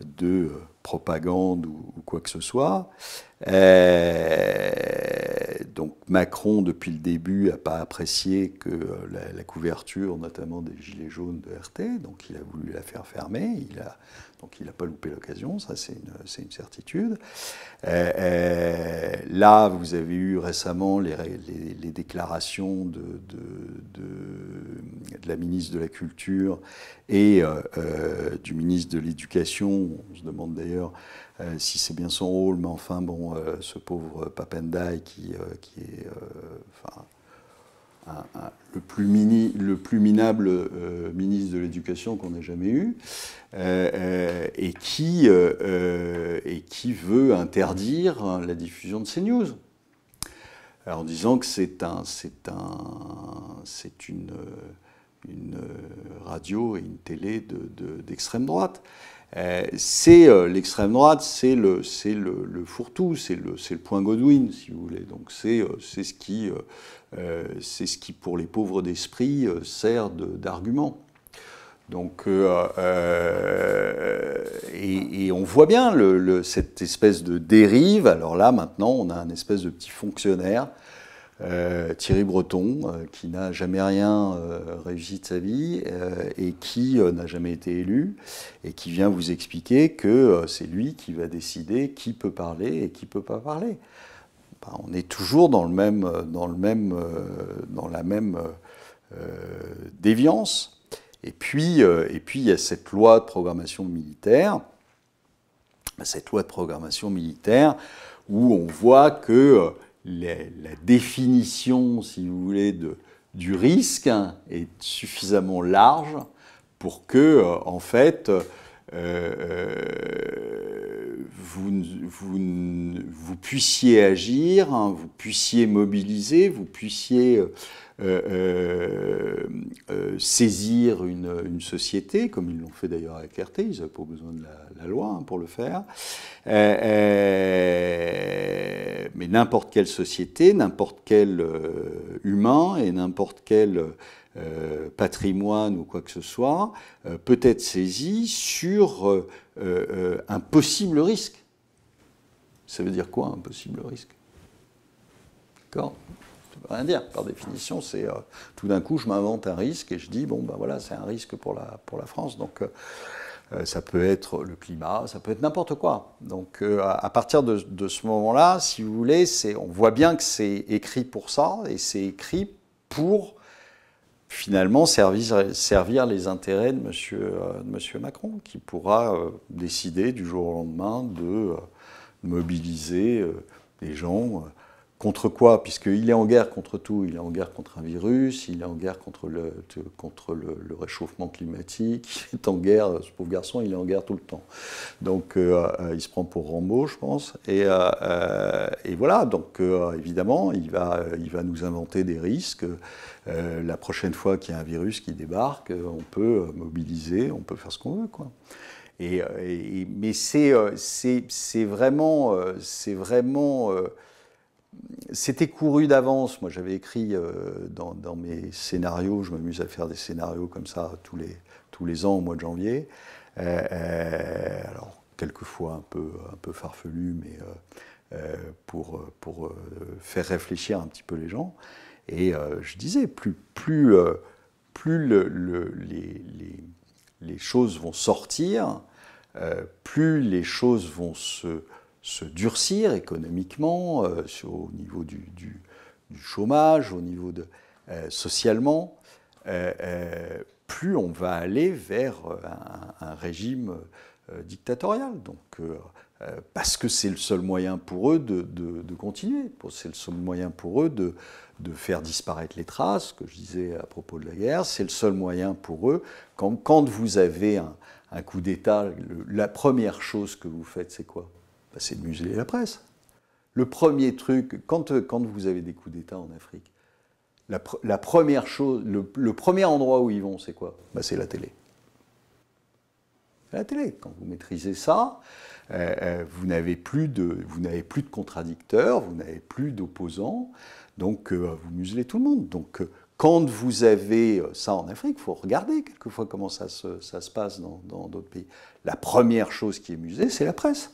de euh, propagande ou, quoi que ce soit. Euh, donc Macron, depuis le début, n'a pas apprécié que la, couverture, notamment des Gilets jaunes de RT, donc il a voulu la faire fermer. Il a, donc il n'a pas loupé l'occasion, ça c'est une, une, certitude. là, vous avez eu récemment les, les, déclarations de, de, de, la ministre de la Culture et du ministre de l'Éducation. On se demande d'ailleurs euh, si c'est bien son rôle, mais enfin, bon, euh, ce pauvre Papendai qui, euh, qui est le, plus minable ministre de l'Éducation qu'on ait jamais eu, et, qui, et qui veut interdire la diffusion de ces news. en disant que c'est un, c'est un, c'est une, une radio et une télé d'extrême de, droite. Euh, c'est euh, l'extrême droite, c'est le, le, le fourre-tout, c'est le, le point Godwin, si vous voulez. Donc c'est, euh, ce qui, c'est ce qui, pour les pauvres d'esprit, sert d'argument. Donc, et, on voit bien cette espèce de dérive. Alors là, maintenant, on a un espèce de petit fonctionnaire euh, Thierry Breton, euh, qui n'a jamais rien euh, réussi de sa vie et qui n'a jamais été élu, et qui vient vous expliquer que c'est lui qui va décider qui peut parler et qui ne peut pas parler. On est toujours dans, même, dans la même déviance. Et puis, et il y a cette loi de programmation militaire, cette loi de programmation militaire où on voit que la, définition, si vous voulez, du risque est suffisamment large pour que, euh, en fait, euh, euh, vous, vous, vous, puissiez agir, hein, vous puissiez mobiliser, vous puissiez saisir une, une, société, comme ils l'ont fait d'ailleurs avec RT, ils n'avaient pas besoin de la, loi hein, pour le faire mais n'importe quelle société, n'importe quel euh, humain et n'importe quel euh, patrimoine ou quoi que ce soit euh, peut être saisi sur un possible risque. Ça veut dire quoi un possible risque? D'accord? Ça veut rien dire. Par définition, c'est tout d'un coup, je m'invente un risque et je dis bon ben voilà, c'est un risque pour la pour la France. Donc euh, ça peut être le climat, ça peut être n'importe quoi. Donc euh, à partir de, ce moment-là, si vous voulez, on voit bien que c'est écrit pour ça, et c'est écrit pour finalement servir, les intérêts de M. Euh, monsieur Macron, qui pourra décider du jour au lendemain de mobiliser les gens Contre quoi Puisqu'il est en guerre contre tout. Il est en guerre contre un virus, il est en guerre contre le, contre le, réchauffement climatique, il est en guerre, ce pauvre garçon, il est en guerre tout le temps. Donc euh, euh, il se prend pour Rambo, je pense. Et, euh, et voilà, donc évidemment, il va, il va nous inventer des risques. la prochaine fois qu'il y a un virus qui débarque, on peut mobiliser, on peut faire ce qu'on veut. Quoi. Et, mais c'est vraiment, c'est vraiment c'était couru d'avance. Moi, j'avais écrit euh, dans, mes scénarios, je m'amuse à faire des scénarios comme ça tous les, tous les ans au mois de janvier. Euh, euh, alors, quelquefois un peu, un peu farfelu, mais pour, pour faire réfléchir un petit peu les gens. Et je disais, plus, plus, plus les, les, les, choses vont sortir, plus les choses vont se se durcir économiquement, euh, au niveau du, chômage, au niveau euh, socialement, euh, plus on va aller vers un, régime dictatorial. Parce que c'est le seul moyen pour eux de, continuer. C'est le seul moyen pour eux de, faire disparaître les traces, que je disais à propos de la guerre. C'est le seul moyen pour eux. Quand, vous avez un, coup d'État, la première chose que vous faites, c'est quoi? C'est de museler la presse. Le premier truc, quand, vous avez des coups d'État en Afrique, la, première chose, le, premier endroit où ils vont, c'est quoi? Bah, C'est la télé. La télé. Quand vous maîtrisez ça, euh, euh, vous n'avez plus de, vous n'avez plus de contradicteurs, vous n'avez plus d'opposants, donc euh, vous muselez tout le monde. Donc quand vous avez ça en Afrique, il faut regarder quelquefois comment ça se, ça se passe dans d'autres pays. La première chose qui est musée, c'est la presse.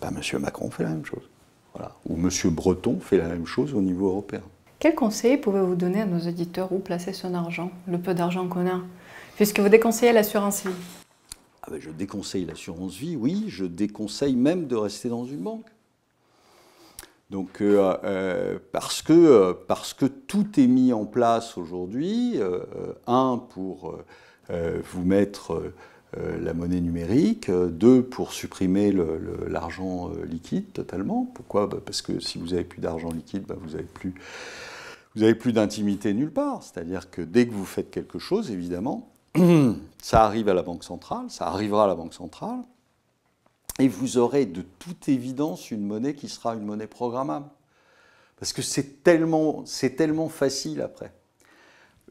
Ben, Monsieur Macron fait la même chose. Voilà. Ou Monsieur Breton fait la même chose au niveau européen. Quel conseil pouvez-vous donner à nos éditeurs où placer son argent, le peu d'argent qu'on a, puisque vous déconseillez l'assurance vie ah ben, Je déconseille l'assurance vie, oui, je déconseille même de rester dans une banque. Donc, euh, euh, parce, que, euh, parce que tout est mis en place aujourd'hui, un, pour vous mettre la monnaie numérique, deux, pour supprimer l'argent liquide totalement. Pourquoi? Bah, Parce que si vous n'avez plus d'argent liquide, bah, vous n'avez plus vous plus d'intimité nulle part. C'est-à-dire que dès que vous faites quelque chose, évidemment, ça arrive à la Banque centrale, ça arrivera à la Banque centrale, et vous aurez de toute évidence une monnaie qui sera une monnaie programmable. Parce que c'est tellement, c'est tellement facile après.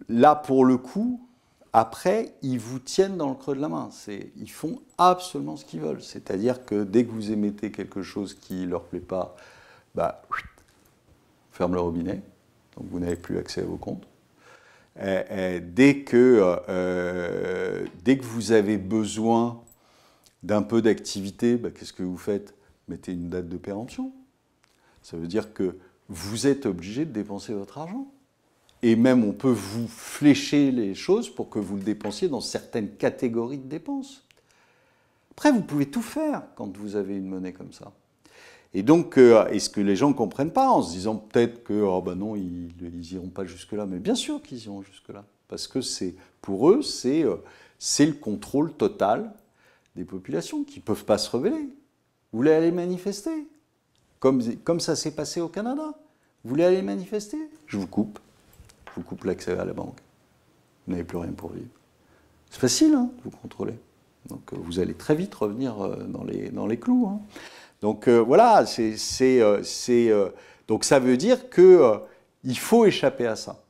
Là, pour le coup, après, ils vous tiennent dans le creux de la main. Ils font absolument ce qu'ils veulent. C'est-à-dire que dès que vous émettez quelque chose qui ne leur plaît pas, bah, ferme le robinet donc vous n'avez plus accès à vos comptes. dès, que, euh, dès que vous avez besoin d'un peu d'activité, bah, qu'est-ce que vous faites? Mettez une date de péremption. Ça veut dire que vous êtes obligé de dépenser votre argent. Et même on peut vous flécher les choses pour que vous le dépensiez dans certaines catégories de dépenses. Après, vous pouvez tout faire quand vous avez une monnaie comme ça. Et donc, euh, est-ce que les gens ne comprennent pas en se disant peut-être que, oh ben non, ils n'iront pas jusque-là Mais bien sûr qu'ils iront jusque-là. Parce que c'est, pour eux, c'est, euh, le contrôle total des populations qui ne peuvent pas se rebeller. Vous voulez aller manifester? Comme, comme ça s'est passé au Canada. Vous voulez aller manifester? Je vous coupe. Vous coupe l'accès à la banque. Vous n'avez plus rien pour vivre. C'est facile, hein, vous contrôler. Donc euh, vous allez très vite revenir dans les, dans les clous. Hein. Donc euh, voilà, euh, euh, donc ça veut dire qu'il faut échapper à ça.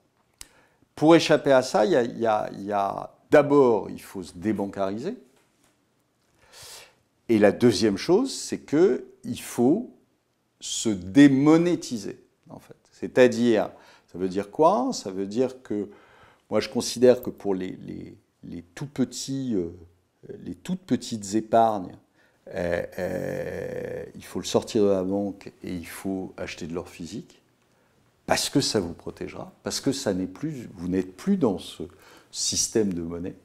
Pour échapper à ça, il y a, d'abord, il faut se débancariser. Et la deuxième chose, c'est qu'il faut se démonétiser, en fait. C'est-à-dire, ça veut dire quoi? Ça veut dire que moi, je considère que pour les, tout petits, les toutes petites épargnes, euh, euh, il faut le sortir de la banque et il faut acheter de l'or physique parce que ça vous protégera, parce que ça n'est plus, vous n'êtes plus dans ce système de monnaie.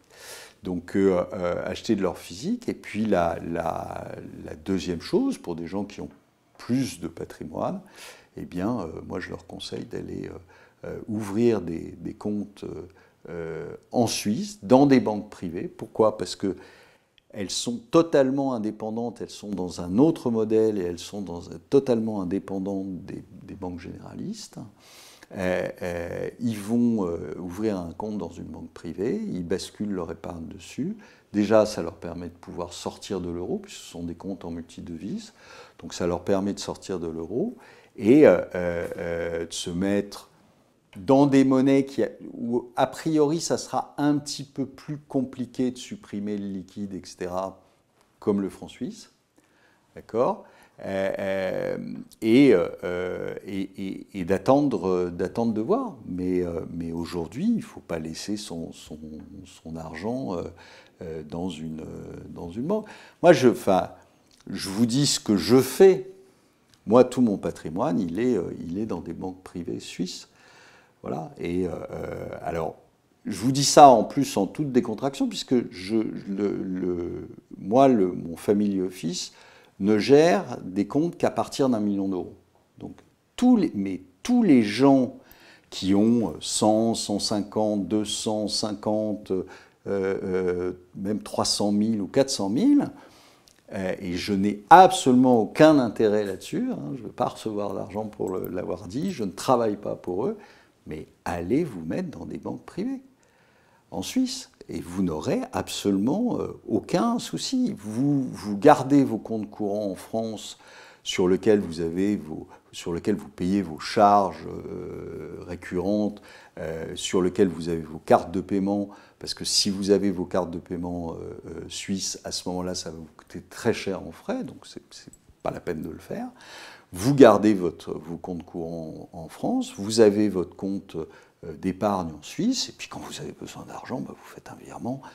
Donc euh, acheter de l'or physique. Et puis la, deuxième chose, pour des gens qui ont plus de patrimoine, eh bien, moi je leur conseille d'aller ouvrir des, comptes en Suisse, dans des banques privées. Pourquoi? Parce que elles sont totalement indépendantes, elles sont dans un autre modèle et elles sont totalement indépendantes des, banques généralistes. Euh, euh, ils vont euh, ouvrir un compte dans une banque privée, ils basculent leur épargne dessus. Déjà, ça leur permet de pouvoir sortir de l'euro, puisque ce sont des comptes en multidevises. Donc ça leur permet de sortir de l'euro et de se mettre dans des monnaies qui, où a priori ça sera un petit peu plus compliqué de supprimer le liquide, etc., comme le franc suisse, d'accord? Euh, euh, euh, et, et, d'attendre, d'attendre de voir. Mais, mais aujourd'hui, il ne faut pas laisser son, son, son argent dans, une, dans une banque. Moi, je, je vous dis ce que je fais. Moi, tout mon patrimoine, il est, il est dans des banques privées suisses. Voilà. Et euh, euh, alors, je vous dis ça en plus en toute décontraction, puisque je, moi, mon family office ne gère des comptes qu'à partir d'un million d'euros. Donc, tous les, mais tous les gens qui ont 100, 150, 250, même 300 000 ou 400 000, et je n'ai absolument aucun intérêt là-dessus, hein, je ne veux pas recevoir d'argent pour l'avoir dit, je ne travaille pas pour eux, mais allez vous mettre dans des banques privées en Suisse et vous n'aurez absolument aucun souci. Vous, vous gardez vos comptes courants en France sur lequel vous avez vos, sur lequel vous payez vos charges euh, récurrentes, euh, sur lequel vous avez vos cartes de paiement, parce que si vous avez vos cartes de paiement euh, suisses, à ce moment-là, ça va vous coûter très cher en frais, donc c'est pas la peine de le faire. Vous gardez votre, vos comptes courants en France, vous avez votre compte d'épargne en Suisse, et puis quand vous avez besoin d'argent, bah, vous faites un virement euh,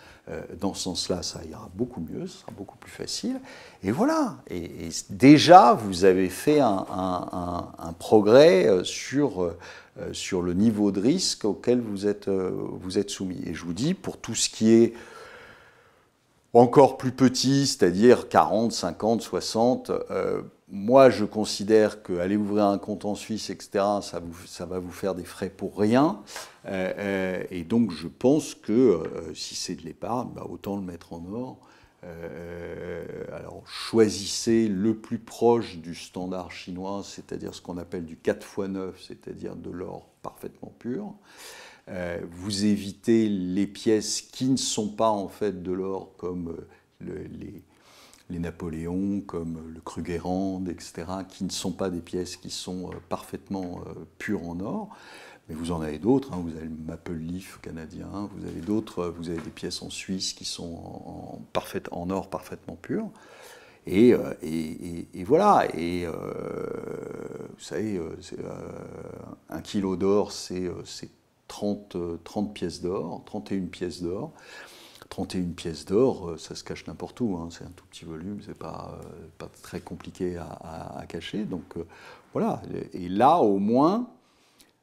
dans ce sens-là, ça ira beaucoup mieux, ce sera beaucoup plus facile. Et voilà. Et, déjà, vous avez fait un, progrès euh, sur, euh, sur le niveau de risque auquel vous êtes, vous êtes soumis. Et je vous dis, pour tout ce qui est encore plus petit, c'est-à-dire 40, 50, 60, moi, je considère qu'aller ouvrir un compte en Suisse, etc., ça, va vous faire des frais pour rien. Euh, euh, et donc, je pense que euh, si c'est de l'épargne, bah, autant le mettre en or. alors, choisissez le plus proche du standard chinois, c'est-à-dire ce qu'on appelle du 4 x 9, c'est-à-dire de l'or parfaitement pur. vous évitez les pièces qui ne sont pas en fait de l'or, comme les les Napoléons, comme le Krugerrand, etc., qui ne sont pas des pièces qui sont euh, parfaitement euh, pures en or. Mais vous en avez d'autres, hein. vous avez le Maple Leaf canadien, vous avez d'autres, euh, vous avez des pièces en Suisse qui sont en, en or parfaitement pur. Et, et, voilà, et vous savez, un kilo d'or, c'est 30, 30 pièces d'or, 31 pièces d'or. 31 pièces d'or, euh, ça se cache n'importe où, hein. c'est un tout petit volume, c'est pas, euh, pas très compliqué à, cacher. Donc euh, voilà, et là au moins,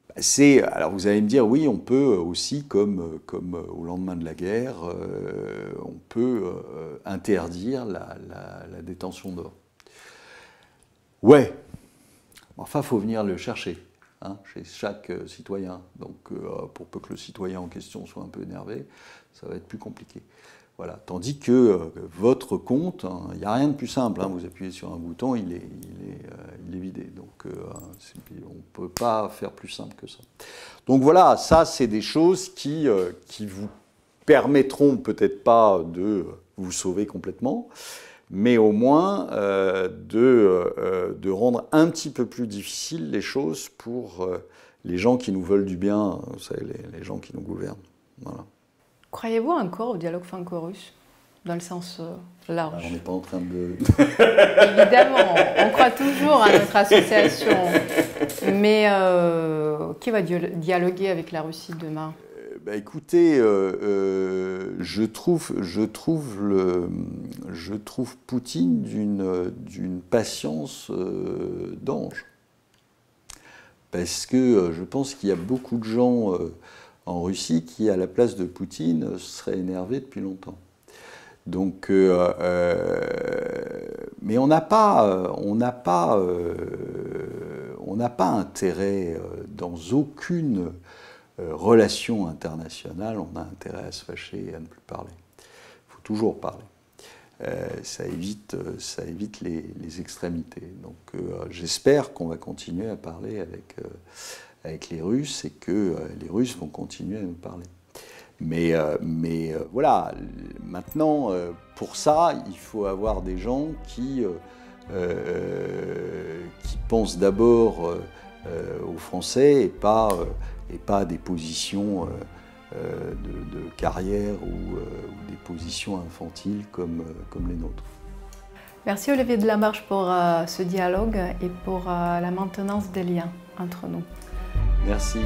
bah, c'est. Alors vous allez me dire, oui, on peut aussi, comme, au lendemain de la guerre, on peut interdire la, détention d'or. Ouais, enfin, il faut venir le chercher. Hein, chez chaque citoyen. Donc, pour peu que le citoyen en question soit un peu énervé, ça va être plus compliqué. Voilà. Tandis que euh, votre compte, hein, il n'y a rien de plus simple. Hein. vous appuyez sur un bouton, il est, il est, euh, il est vidé. Donc euh, on ne peut pas faire plus simple que ça. Donc voilà, ça c'est des choses qui, qui vous permettront peut-être pas de vous sauver complètement, mais au moins de, de rendre un petit peu plus difficile les choses pour les gens qui nous veulent du bien, vous savez, les, les gens qui nous gouvernent. Voilà. Croyez-vous encore au dialogue franco-russe dans le sens euh, large? On n'est pas en train de... Évidemment, on croit toujours à notre association. Mais euh, qui va dialoguer avec la Russie demain? Euh, bah, écoutez, je, trouve, je, trouve le, je trouve Poutine d'une patience d'ange. Parce que je pense qu'il y a beaucoup de gens en Russie qui, à la place de Poutine, serait énervé depuis longtemps. Donc, euh, euh, mais on n'a pas, on n'a pas, euh, on n'a pas intérêt dans aucune relation internationale, on a intérêt à se fâcher et à ne plus parler. Il faut toujours parler. ça évite, ça évite les, les extrémités. Donc, j'espère qu'on va continuer à parler avec avec les Russes et que euh, les Russes vont continuer à nous parler. Mais, euh, mais euh, voilà, maintenant, pour ça, il faut avoir des gens qui, qui pensent d'abord aux Français et pas, et pas à des positions de, carrière ou, des positions infantiles comme, comme les nôtres. Merci Olivier de Lamarche pour ce dialogue et pour la maintenance des liens entre nous. Merci.